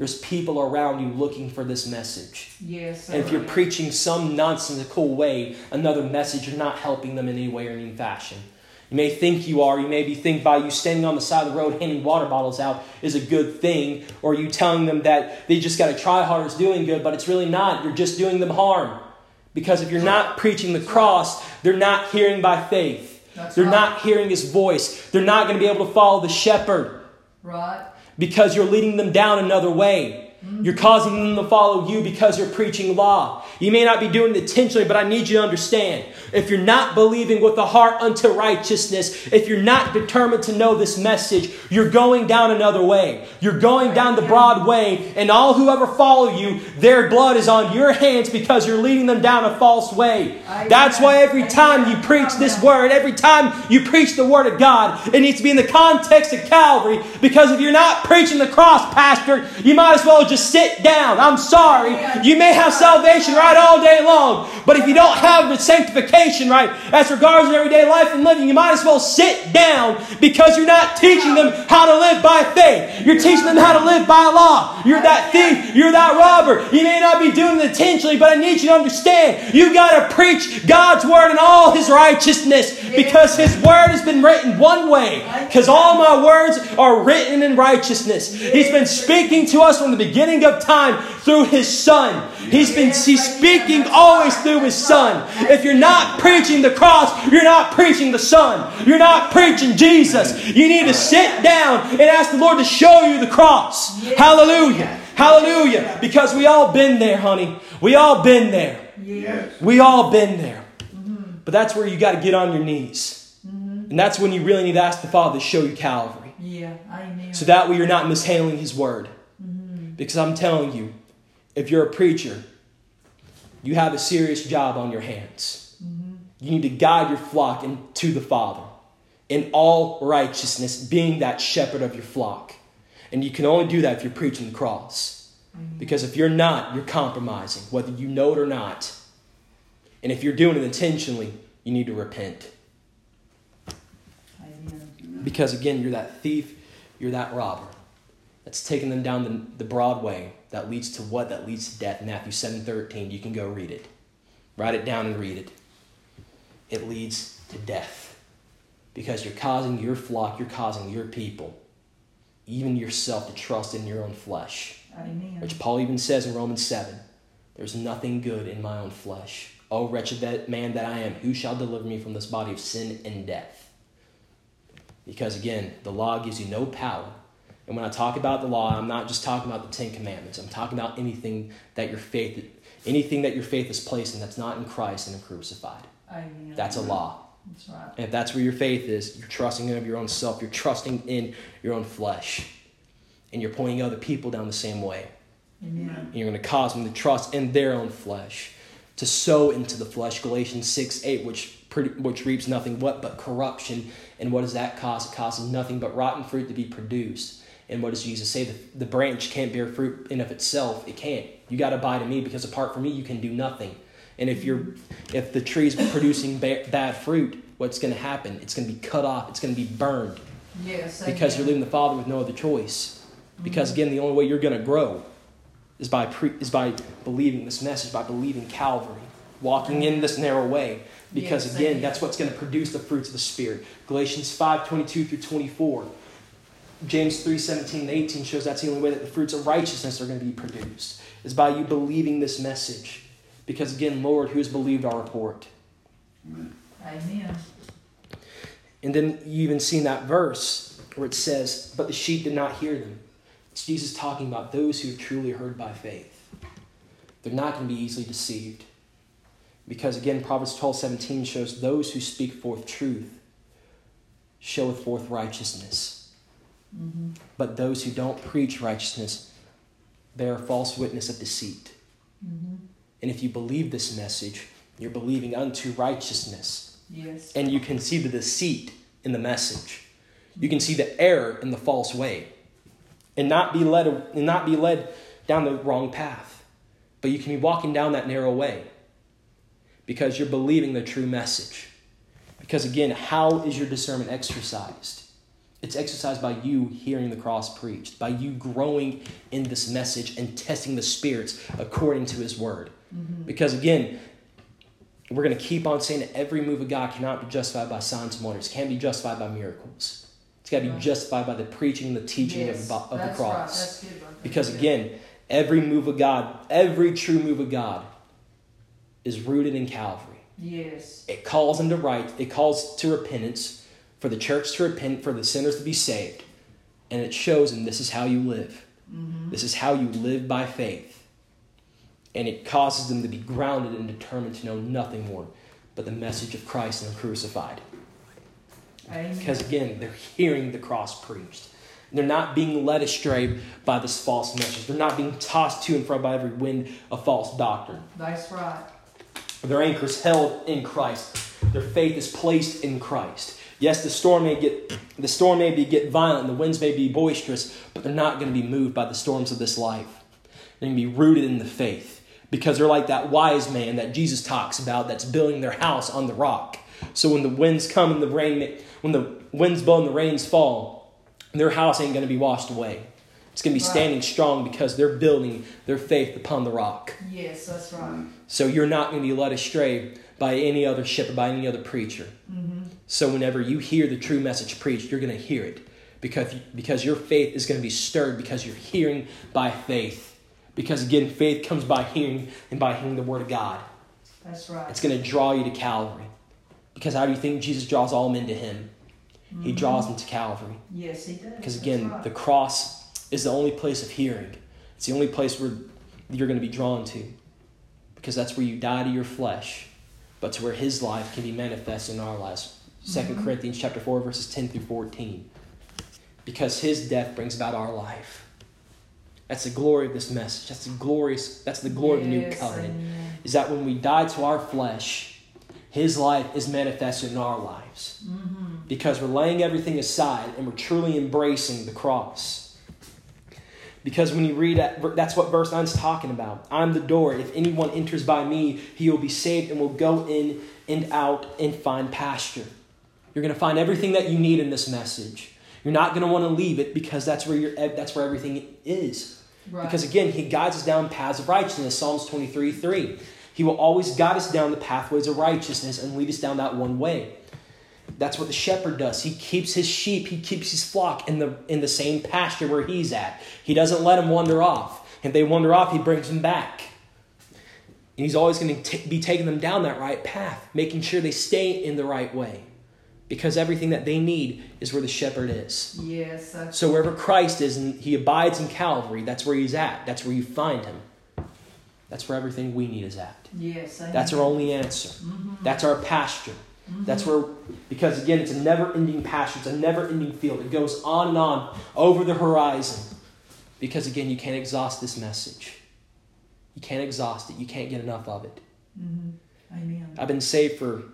There's people around you looking for this message. yes. And if you're preaching some nonsensical way, another message, you're not helping them in any way or any fashion. You may think you are. You maybe think by you standing on the side of the road handing water bottles out is a good thing, or you telling them that they just got to try harder is doing good, but it's really not. You're just doing them harm. Because if you're not preaching the cross, they're not hearing by faith. That's they're right. not hearing his voice. They're not going to be able to follow the shepherd Right. Because you're leading them down another way. You're causing them to follow you because you're preaching law. You may not be doing it intentionally, but I need you to understand. If you're not believing with the heart unto righteousness, if you're not determined to know this message, you're going down another way. You're going down the broad way, and all who ever follow you, their blood is on your hands because you're leading them down a false way. That's why every time you preach this word, every time you preach the word of God, it needs to be in the context of Calvary because if you're not preaching the cross, Pastor, you might as well just sit down. I'm sorry. You may have salvation right all day long, but if you don't have the sanctification right, as regards to everyday life and living, you might as well sit down because you're not teaching them how to live by faith. You're teaching them how to live by law. You're that thief. You're that robber. You may not be doing it intentionally, but I need you to understand you got to preach God's word and all His righteousness because His word has been written one way. Because all my words are written in righteousness. He's been speaking to us from the beginning of time through His Son. He's been He's speaking always through His Son. If you're not preaching the cross, you're not preaching the Son. You're not preaching Jesus. You need to sit down and ask the Lord to show you the cross. Hallelujah. Hallelujah. Because we all been there, honey. We all been there. Yes. We all been there. But that's where you got to get on your knees. And that's when you really need to ask the Father to show you Calvary. Yeah. Amen. So that way you're not mishandling His Word. Because I'm telling you, if you're a preacher, you have a serious job on your hands. Mm-hmm. You need to guide your flock into the Father in all righteousness, being that shepherd of your flock. And you can only do that if you're preaching the cross. Mm-hmm. Because if you're not, you're compromising, whether you know it or not. And if you're doing it intentionally, you need to repent. Because again, you're that thief, you're that robber. That's taking them down the, the broad way that leads to what? That leads to death. Matthew 7 13. You can go read it. Write it down and read it. It leads to death. Because you're causing your flock, you're causing your people, even yourself, to trust in your own flesh. Amen. Which Paul even says in Romans 7 There's nothing good in my own flesh. O wretched that man that I am, who shall deliver me from this body of sin and death? Because again, the law gives you no power. And when I talk about the law, I'm not just talking about the Ten Commandments. I'm talking about anything that your faith, anything that your faith is placed in that's not in Christ and crucified. Amen. That's a law. That's right. And if that's where your faith is, you're trusting in of your own self. You're trusting in your own flesh, and you're pointing other people down the same way. Amen. And you're going to cause them to trust in their own flesh, to sow into the flesh. Galatians 6 8, which, pretty, which reaps nothing what but corruption. And what does that cause? It causes nothing but rotten fruit to be produced. And what does Jesus say? The, the branch can't bear fruit in of itself. It can't. You got to abide in me because apart from me, you can do nothing. And if you're, if the tree's producing ba- bad fruit, what's going to happen? It's going to be cut off. It's going to be burned Yes. because you're leaving the Father with no other choice. Because again, the only way you're going to grow is by pre- is by believing this message, by believing Calvary, walking in this narrow way. Because Yes, again, that's what's going to produce the fruits of the Spirit. Galatians 5, 22 through 24. James 3, 17 and 18 shows that's the only way that the fruits of righteousness are going to be produced, is by you believing this message. Because again, Lord, who's believed our report? Amen. And then you even see in that verse where it says, But the sheep did not hear them. It's Jesus talking about those who have truly heard by faith. They're not going to be easily deceived. Because again, Proverbs 12 17 shows those who speak forth truth showeth forth righteousness. Mm-hmm. But those who don't preach righteousness bear false witness of deceit. Mm-hmm. And if you believe this message, you're believing unto righteousness. Yes. and you can see the deceit in the message. You can see the error in the false way, and not be led and not be led down the wrong path. But you can be walking down that narrow way because you're believing the true message. Because again, how is your discernment exercised? It's exercised by you hearing the cross preached, by you growing in this message and testing the spirits according to his word. Mm-hmm. Because again, we're going to keep on saying that every move of God cannot be justified by signs and wonders, can't be justified by miracles. It's got to be Right. justified by the preaching and the teaching yes. of, the, of the cross. Right. Good. Because again, every move of God, every true move of God is rooted in Calvary. Yes. It calls them to right, it calls to repentance, for the church to repent, for the sinners to be saved. And it shows them this is how you live. Mm-hmm. This is how you live by faith. And it causes them to be grounded and determined to know nothing more but the message of Christ and crucified. Amen. Because again, they're hearing the cross preached. They're not being led astray by this false message. They're not being tossed to and fro by every wind of false doctrine. That's right. Their anchor is held in Christ. Their faith is placed in Christ. Yes, the storm may get the storm may be get violent, the winds may be boisterous, but they're not going to be moved by the storms of this life. They're going to be rooted in the faith because they're like that wise man that Jesus talks about that's building their house on the rock. So when the winds come and the rain, when the winds blow and the rains fall, their house ain't going to be washed away. It's going to be Right. standing strong because they're building their faith upon the rock. Yes, that's right. So you're not going to be led astray by any other ship or by any other preacher. Mm-hmm. So whenever you hear the true message preached, you're going to hear it because because your faith is going to be stirred because you're hearing by faith. Because again, faith comes by hearing and by hearing the word of God. That's right. It's going to draw you to Calvary. Because how do you think Jesus draws all men to him? He Mhm. draws them to Calvary. Yes, he does. Because again, right. the cross is the only place of hearing. It's the only place where you're going to be drawn to. Because that's where you die to your flesh, but to where his life can be manifest in our lives. 2nd Mhm. Corinthians chapter 4, verses 10 through 14. Because his death brings about our life. That's the glory of this message. That's the glorious that's the glory of the new covenant. Is that when we die to our flesh, his life is manifested in our lives Mhm. because we're laying everything aside and we're truly embracing the cross. Because when you read that, that's what verse 9 is talking about. I'm the door. If anyone enters by me, he will be saved and will go in and out and find pasture. You're going to find everything that you need in this message. You're not going to want to leave it because that's where you that's where everything is. Right. Because again, he guides us down paths of righteousness. Psalms 23 3. He will always guide us down the pathways of righteousness and lead us down that one way. That's what the shepherd does. He keeps his sheep, he keeps his flock in the, in the same pasture where he's at. He doesn't let them wander off. If they wander off, he brings them back. And he's always going to be taking them down that right path, making sure they stay in the right way. Because everything that they need is where the shepherd is. yes, So wherever Christ is and he abides in Calvary, that's where he's at. That's where you find him. That's where everything we need is at. yes. Amen. That's our only answer. That's our pasture. That's where, because again, it's a never ending pasture, it's a never ending field. It goes on and on over the horizon. Because again, you can't exhaust this message. You can't exhaust it, you can't get enough of it. Mhm. Amen. I've been saved for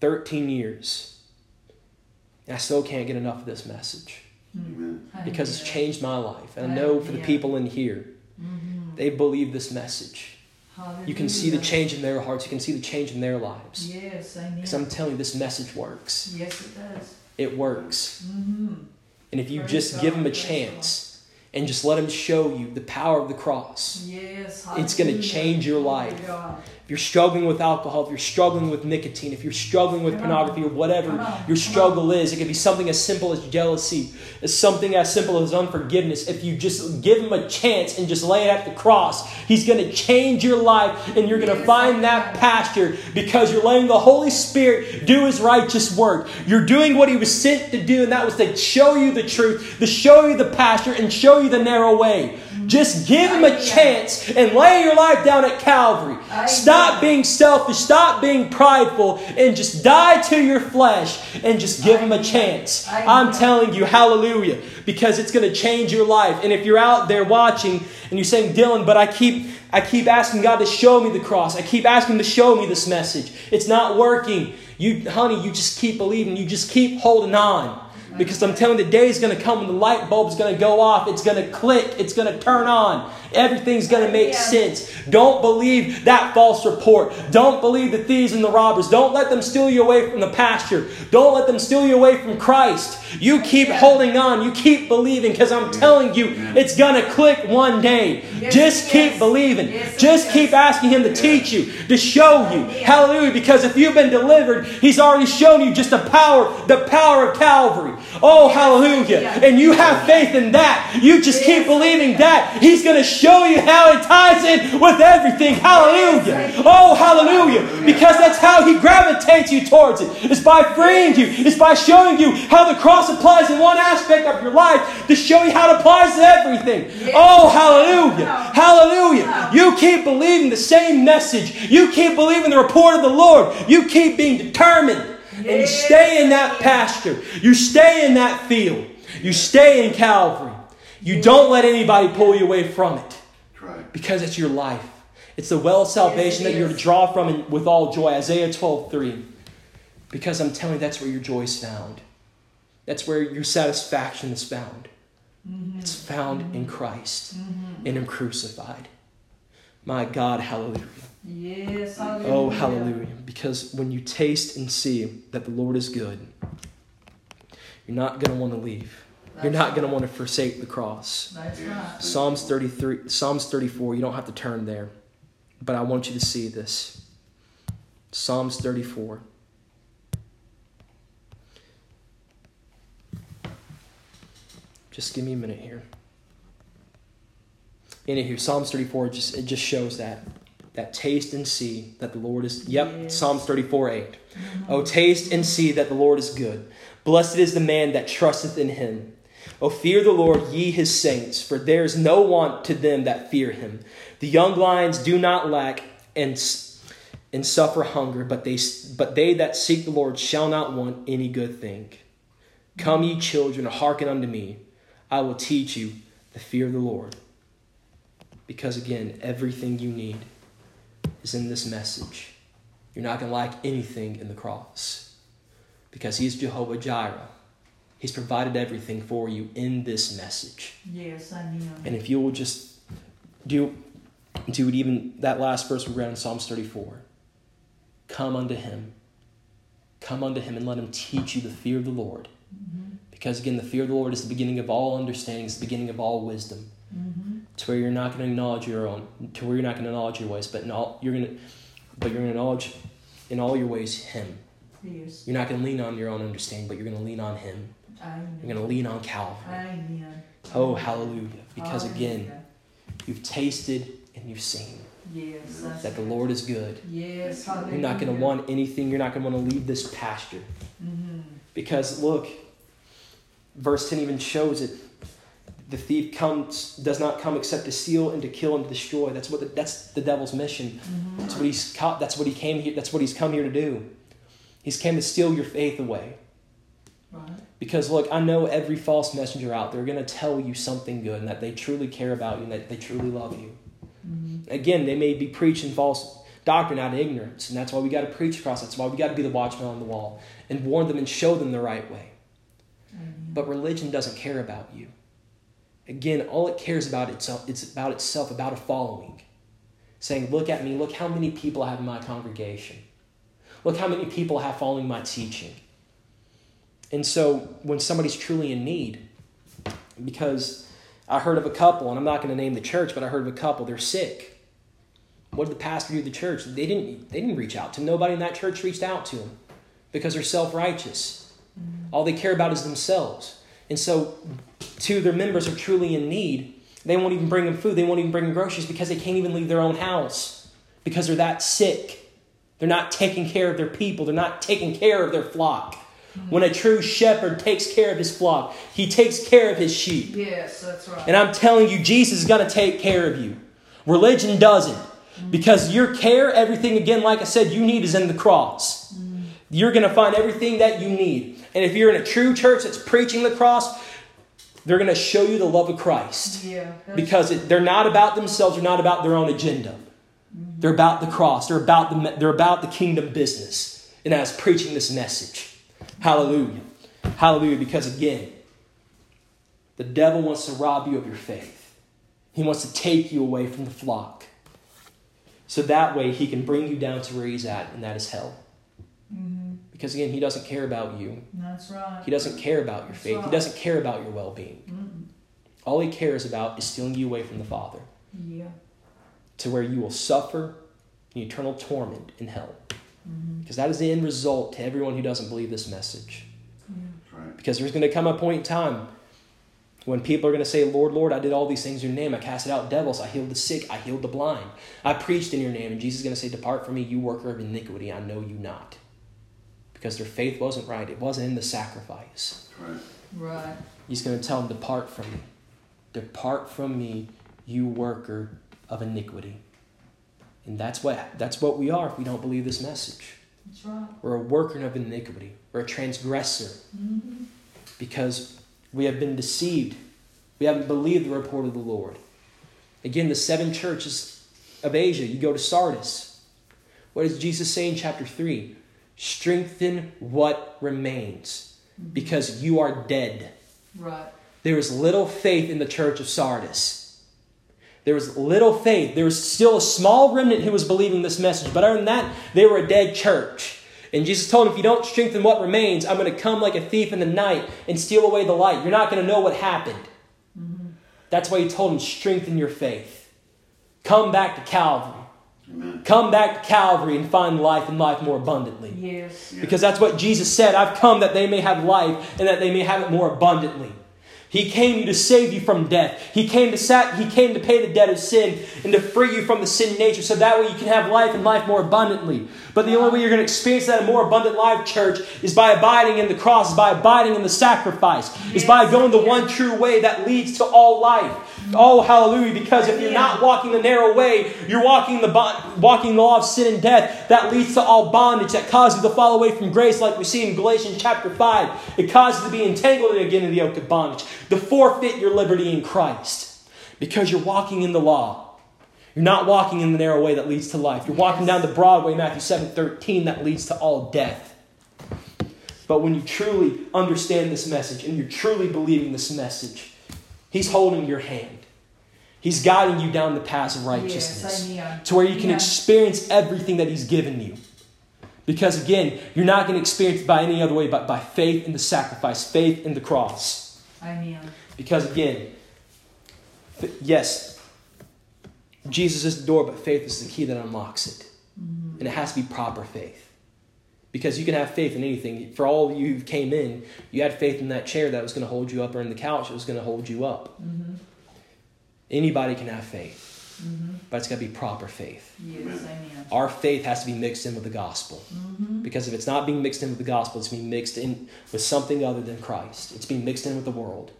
13 years, and I still can't get enough of this message Amen. because it's changed my life. And I know for the people in here, Mhm. they believe this message. You can see the change in their hearts, you can see the change in their lives. Yes, amen. Because I'm telling you, this message works. yes, it does. It works. Mm-hmm. And if you Praise just God, give them a praise chance and just let him show you the power of the cross, Yes, It's gonna change your Glory life. To God. if you're struggling with alcohol, if you're struggling with nicotine, if you're struggling with pornography or whatever your struggle is, it could be something as simple as jealousy, as something as simple as unforgiveness. If you just give him a chance and just lay it at the cross, he's going to change your life and you're going to find that pasture because you're letting the Holy Spirit do his righteous work. You're doing what he was sent to do, and that was to show you the truth, to show you the pasture, and show you the narrow way. Just give him a chance and lay your life down at Calvary. Amen. Stop being selfish, stop being prideful, and just die to your flesh and just give him a chance. I'm telling you, hallelujah, because it's going to change your life. And if you're out there watching and you're saying, Dylan, but I keep I keep asking God to show me the cross. I keep asking to show me this message. It's not working. You honey, you just keep believing. You just keep holding on. Because I'm telling you, the day is going to come when the light bulb's going to go off. It's going to click. It's going to turn on. Everything's going to make Yeah. sense. Don't believe that false report. Don't believe the thieves and the robbers. Don't let them steal you away from the pasture. Don't let them steal you away from Christ. You keep Yeah. holding on. You keep believing because I'm telling you, Yeah. it's going to click one day. Yes, Just keep is. believing. Yes, Just is. keep asking Him to teach you, to show you. Yeah. Hallelujah. Because if you've been delivered, He's already shown you just the power, the power of Calvary. Oh, hallelujah. And you have faith in that. You just keep believing that. He's going to show you how it ties in with everything. Hallelujah. Oh, hallelujah. Because that's how He gravitates you towards it. It's by freeing you, it's by showing you how the cross applies in one aspect of your life to show you how it applies to everything. Oh, hallelujah. Hallelujah. You keep believing the same message. You keep believing the report of the Lord. You keep being determined. And you stay in that pasture. You stay in that field. You stay in Calvary. You don't let anybody pull you away from it because it's your life. It's the well of salvation that you're to draw from and with all joy. Isaiah 12 3. Because I'm telling you, that's where your joy is found. That's where your satisfaction is found. Mm-hmm. It's found in mm-hmm. Christ, mm-hmm. in Him crucified. My God, hallelujah. Yes, oh, hallelujah. Oh, hallelujah. Because when you taste and see that the Lord is good, you're not going to want to leave. You're not going to want to forsake the cross. That's right. Psalms 33, Psalms 34, you don't have to turn there, but I want you to see this. Psalms 34. Just give me a minute here. Anywho, Psalms 34 just it just shows that that taste and see that the Lord is. Yep, Yes. Psalms 34 8. Mm-hmm. Oh, taste and see that the Lord is good. Blessed is the man that trusteth in him. Oh, fear the Lord, ye his saints, for there is no want to them that fear him. The young lions do not lack and, and suffer hunger, but they, but they that seek the Lord shall not want any good thing. Come, ye children, hearken unto me. I will teach you the fear of the Lord. Because again, everything you need is in this message. You're not going to lack anything in the cross because He's Jehovah Jireh. He's provided everything for you in this message. Yes, amen. And if you will just do, do it, even that last verse we read in Psalms 34 come unto Him. Come unto him and let him teach you the fear of the Lord. Mm-hmm. Because again, the fear of the Lord is the beginning of all understanding, it's the beginning of all wisdom. To where you're not going to acknowledge your own, to where you're not going to acknowledge your ways, but in all you're going to, but you're going to acknowledge in all your ways Him. Yes. You're not going to lean on your own understanding, but you're going to lean on Him. Amen. You're going to lean on Calvary. Amen. Oh, hallelujah! Because again, Hallelujah. you've tasted and you've seen yes, that the. Lord is good. Yes, You're not going to want anything. You're not going to want to leave this pasture. Mm-hmm. Because look, verse 10 even shows it. The thief comes does not come except to steal and to kill and to destroy. That's what the, that's the devil's mission. Mm-hmm. That's what he's that's what he came here that's what he's come here to do. He's came to steal your faith away. Right. Because look, I know every false messenger out there are going to tell you something good and that they truly care about you and that they truly love you. Mm-hmm. Again, they may be preaching false doctrine out of ignorance, and that's why we got to preach across. That's why we got to be the watchman on the wall and warn them and show them the right way. Amen. But religion doesn't care about you. Again, all it cares about itself, it's about itself, about a following. Saying, look at me, look how many people I have in my congregation. Look how many people I have following my teaching. And so when somebody's truly in need, because I heard of a couple, and I'm not going to name the church, but I heard of a couple, they're sick. What did the pastor do of the church? They didn't, they didn't reach out to them. Nobody in that church reached out to them because they're self righteous. Mm-hmm. All they care about is themselves. And so, two, their members are truly in need. They won't even bring them food. They won't even bring them groceries because they can't even leave their own house because they're that sick. They're not taking care of their people. They're not taking care of their flock. Mm-hmm. When a true shepherd takes care of his flock, he takes care of his sheep. Yes, that's right. And I'm telling you, Jesus is going to take care of you. Religion doesn't. Mm-hmm. Because your care, everything, again, like I said, you need is in the cross. Mm-hmm. You're going to find everything that you need. And if you're in a true church that's preaching the cross, they're going to show you the love of Christ. yeah. Because it, they're not about themselves, they're not about their own agenda. They're about the cross, they're about the, they're about the kingdom business. And that's preaching this message. Hallelujah. Hallelujah. Because again, the devil wants to rob you of your faith. He wants to take you away from the flock. So that way he can bring you down to where he's at, and that is hell. Mhm. Because again, he doesn't care about you. That's right. He doesn't care about your That's faith. He doesn't care about your well being. Mm-mm. All he cares about is stealing you away from the Father Yeah. to where you will suffer in eternal torment in hell. Mm-hmm. Because that is the end result to everyone who doesn't believe this message. Yeah. Right. Because there's going to come a point in time when people are going to say, Lord, Lord, I did all these things in your name. I casted out devils. I healed the sick. I healed the blind. I preached in your name. And Jesus is going to say, Depart from me, you worker of iniquity. I know you not. Because their faith wasn't right, it wasn't in the sacrifice. Right. Right. He's going to tell them, Depart from me. Depart from me, you worker of iniquity. And that's what, that's what we are if we don't believe this message. That's right. We're a worker of iniquity. We're a transgressor Mm-hmm. because we have been deceived. We haven't believed the report of the Lord. Again, the seven churches of Asia, you go to Sardis. What does Jesus say in chapter 3? Strengthen what remains because you are dead. Right. There was little faith in the church of Sardis. There was little faith. There was still a small remnant who was believing this message, but other than that, they were a dead church. And Jesus told them, if you don't strengthen what remains, I'm going to come like a thief in the night and steal away the light. You're not going to know what happened. Mm-hmm. That's why he told them, strengthen your faith. Come back to Calvary. Amen. Come back to Calvary and find life and life more abundantly. Yes. Yeah. Because that's what Jesus said I've come that they may have life and that they may have it more abundantly. He came to save you from death. He came to sat, he came to pay the debt of sin and to free you from the sin nature so that way you can have life and life more abundantly. But the only way you're going to experience that more abundant life, church, is by abiding in the cross, is by abiding in the sacrifice, is by going the one true way that leads to all life. Oh, hallelujah! Because if you're not walking the narrow way, you're walking the walking the law of sin and death that leads to all bondage, that causes you to fall away from grace, like we see in Galatians chapter five. It causes you to be entangled again in the yoke of bondage, to forfeit your liberty in Christ, because you're walking in the law. You're not walking in the narrow way that leads to life. You're walking down the broad way, Matthew seven thirteen, that leads to all death. But when you truly understand this message and you're truly believing this message, He's holding your hand. He's guiding you down the path of righteousness Yes, to where you can Yeah. experience everything that He's given you. Because again, you're not going to experience it by any other way but by faith in the sacrifice, faith in the cross. Amen. Because again, yes, Jesus is the door, but faith is the key that unlocks it. And it has to be proper faith. Because you can have faith in anything. For all of you who came in, you had faith in that chair that was going to hold you up or in the couch that was going to hold you up. Mm-hmm. Anybody can have faith, Mm-hmm. but it's got to be proper faith. Yes, amen. Our faith has to be mixed in with the gospel. Mm-hmm. Because if it's not being mixed in with the gospel, it's being mixed in with something other than Christ. It's being mixed in with the world.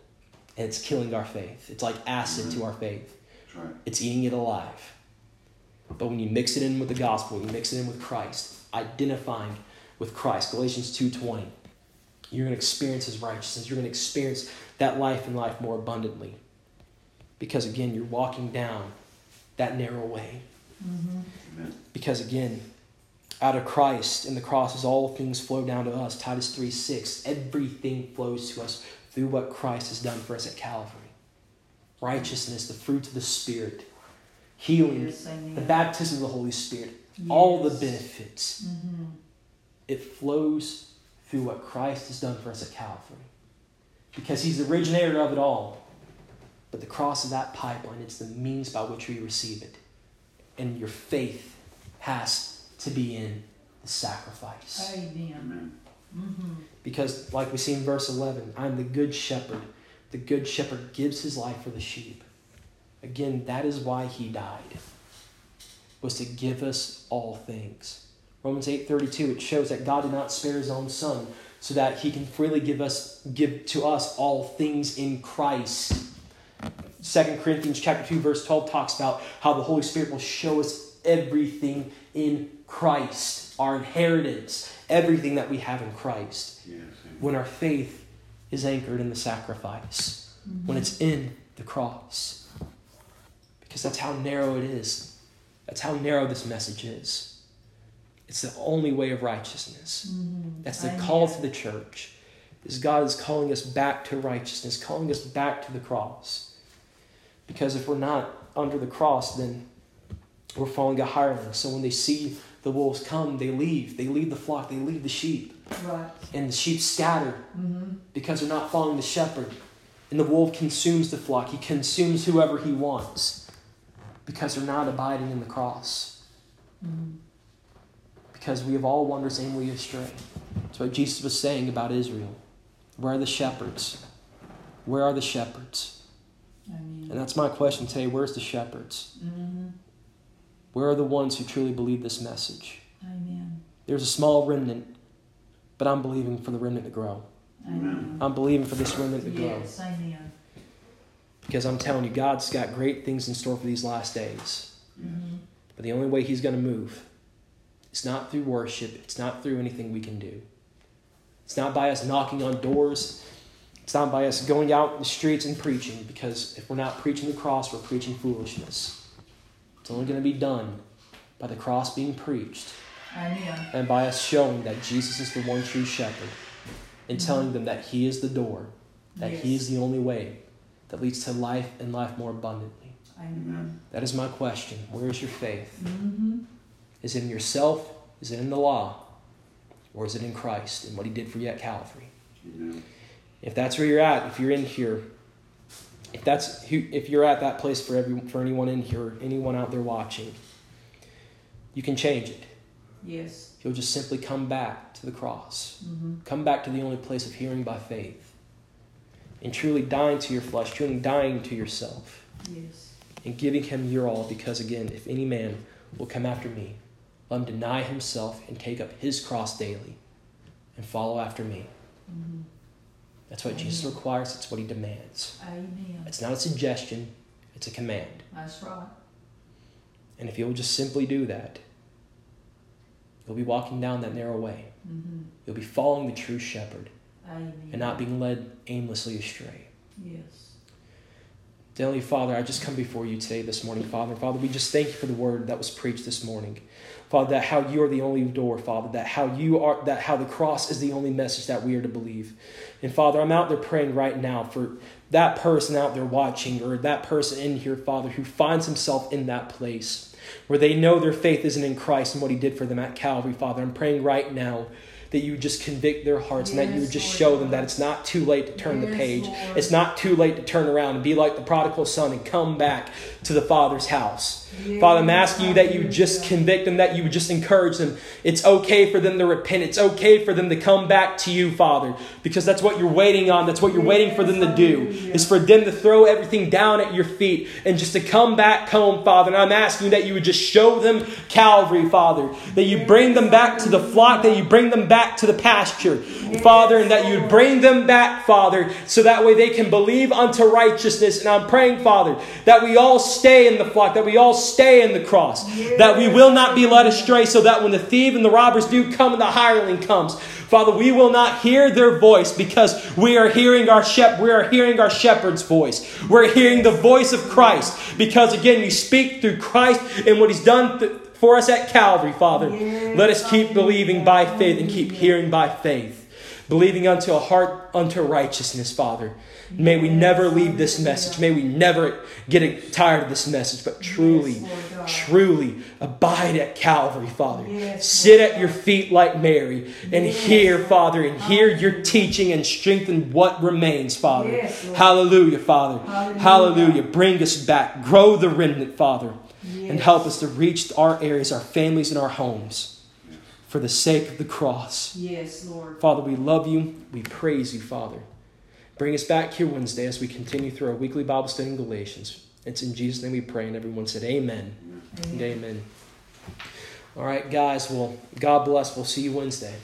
And it's killing our faith. It's like acid to our faith. Right. It's eating it alive. But when you mix it in with the gospel, you mix it in with Christ, identifying with Christ, Galatians 2:20, you're going to experience his righteousness. You're going to experience that life and life more abundantly. Because again, you're walking down that narrow way. Mm-hmm. Because again, out of Christ and the cross is all things flow down to us. Titus 3 6. Everything flows to us through what Christ has done for us at Calvary. Righteousness, the fruit of the Spirit, healing, Yes, the baptism of the Holy Spirit, all the benefits. Mm-hmm. It flows through what Christ has done for us at Calvary. Because He's the originator of it all. But the cross is that pipeline, it's the means by which we receive it. And your faith has to be in the sacrifice. Amen. Mm-hmm. Because, like we see in verse 11, I'm the good shepherd. The good shepherd gives his life for the sheep. Again, that is why he died, was to give us all things. Romans 8:32 it shows that God did not spare his own son so that he can freely give us give to us all things in Christ. 2 Corinthians chapter 2 verse 12 talks about how the Holy Spirit will show us everything in Christ, our inheritance, everything that we have in Christ Yes. When our faith is anchored in the sacrifice, when it's in the cross. Because that's how narrow it is. That's how narrow this message is. It's the only way of righteousness. Mm-hmm. That's the call to the church. Is God is calling us back to righteousness, calling us back to the cross. Because if we're not under the cross, then we're falling a hireling. So when they see the wolves come, they leave. They leave the flock, they leave the sheep. Right. And the sheep scatter Mm-hmm. because they're not following the shepherd. And the wolf consumes the flock. He consumes whoever he wants because they're not abiding in the cross. Mm-hmm. Because we have all wandered aimlessly astray. That's what Jesus was saying about Israel. Where are the shepherds? Where are the shepherds? Amen. And that's my question today. Where's the shepherds? Mm-hmm. Where are the ones who truly believe this message? Amen. There's a small remnant, but I'm believing for the remnant to grow. Amen. I'm believing for this remnant to grow. Yes, amen. Because I'm telling you, God's got great things in store for these last days. Mm-hmm. But the only way He's going to move it's not through worship, it's not through anything we can do. It's not by us knocking on doors, it's not by us going out in the streets and preaching, because if we're not preaching the cross, we're preaching foolishness. It's only going to be done by the cross being preached Amen. and by us showing that Jesus is the one true shepherd and telling them that He is the door, that He is the only way that leads to life and life more abundantly. Amen. That is my question. Where is your faith? Mm-hmm. Is it in yourself? Is it in the law? Or is it in Christ and what He did for you at Calvary? Amen. If that's where you're at, if you're in here, if that's who, if you're at that place for every for anyone in here, anyone out there watching, you can change it. Yes. You'll just simply come back to the cross. Mm-hmm. Come back to the only place of hearing by faith. And truly dying to your flesh, truly dying to yourself, Yes. and giving him your all, because again, if any man will come after me, let him deny himself and take up his cross daily and follow after me. Mm-hmm. That's what Jesus requires, it's what he demands. Amen. It's not a suggestion, it's a command. That's right. And if you'll just simply do that, you'll be walking down that narrow way. Mm-hmm. You'll be following the true shepherd Amen. and not being led aimlessly astray. Yes. Dearly Father, I just come before you today, this morning, Father. Father, we just thank you for the word that was preached this morning. Father, that how you are the only door, Father, that how you are that how the cross is the only message that we are to believe. And Father, I'm out there praying right now for that person out there watching or that person in here, Father, who finds himself in that place where they know their faith isn't in Christ and what he did for them at Calvary, Father. I'm praying right now that you just convict their hearts yes, and that you would just Lord show them that it's not too late to turn yes, the page. Lord. It's not too late to turn around and be like the prodigal son and come back to the Father's house. Father, I'm asking you that you just convict them, that you would just encourage them. It's okay for them to repent. It's okay for them to come back to you, Father, because that's what you're waiting on. That's what you're waiting for them to do, is for them to throw everything down at your feet and just to come back home, Father. And I'm asking that you would just show them Calvary, Father, that you bring them back to the flock, that you bring them back to the pasture, Father, and that you bring them back, Father, so that way they can believe unto righteousness. And I'm praying, Father, that we all stay in the flock, that we all stay in the cross, that we will not be led astray, so that when the thief and the robbers do come and the hireling comes, Father, we will not hear their voice because we are hearing our shep- we are hearing our shepherd's voice. We're hearing the voice of Christ because again, you speak through Christ and what He's done th- for us at Calvary, Father. Let us keep believing by faith and keep hearing by faith believing unto a heart unto righteousness, Father. May we never leave this message. May we never get tired of this message, but truly, truly abide at Calvary, Father. Sit at your feet like Mary and hear, Father, and hear your teaching and strengthen what remains, Father. Hallelujah, Father. Hallelujah. Bring us back. Grow the remnant, Father, and help us to reach our areas, our families, and our homes for the sake of the cross. Yes, Lord. Father, we love you. We praise you, Father. Bring us back here Wednesday as we continue through our weekly Bible study in Galatians. It's in Jesus' name we pray, and everyone said, Amen. Amen. Amen. All right, guys. Well, God bless. We'll see you Wednesday.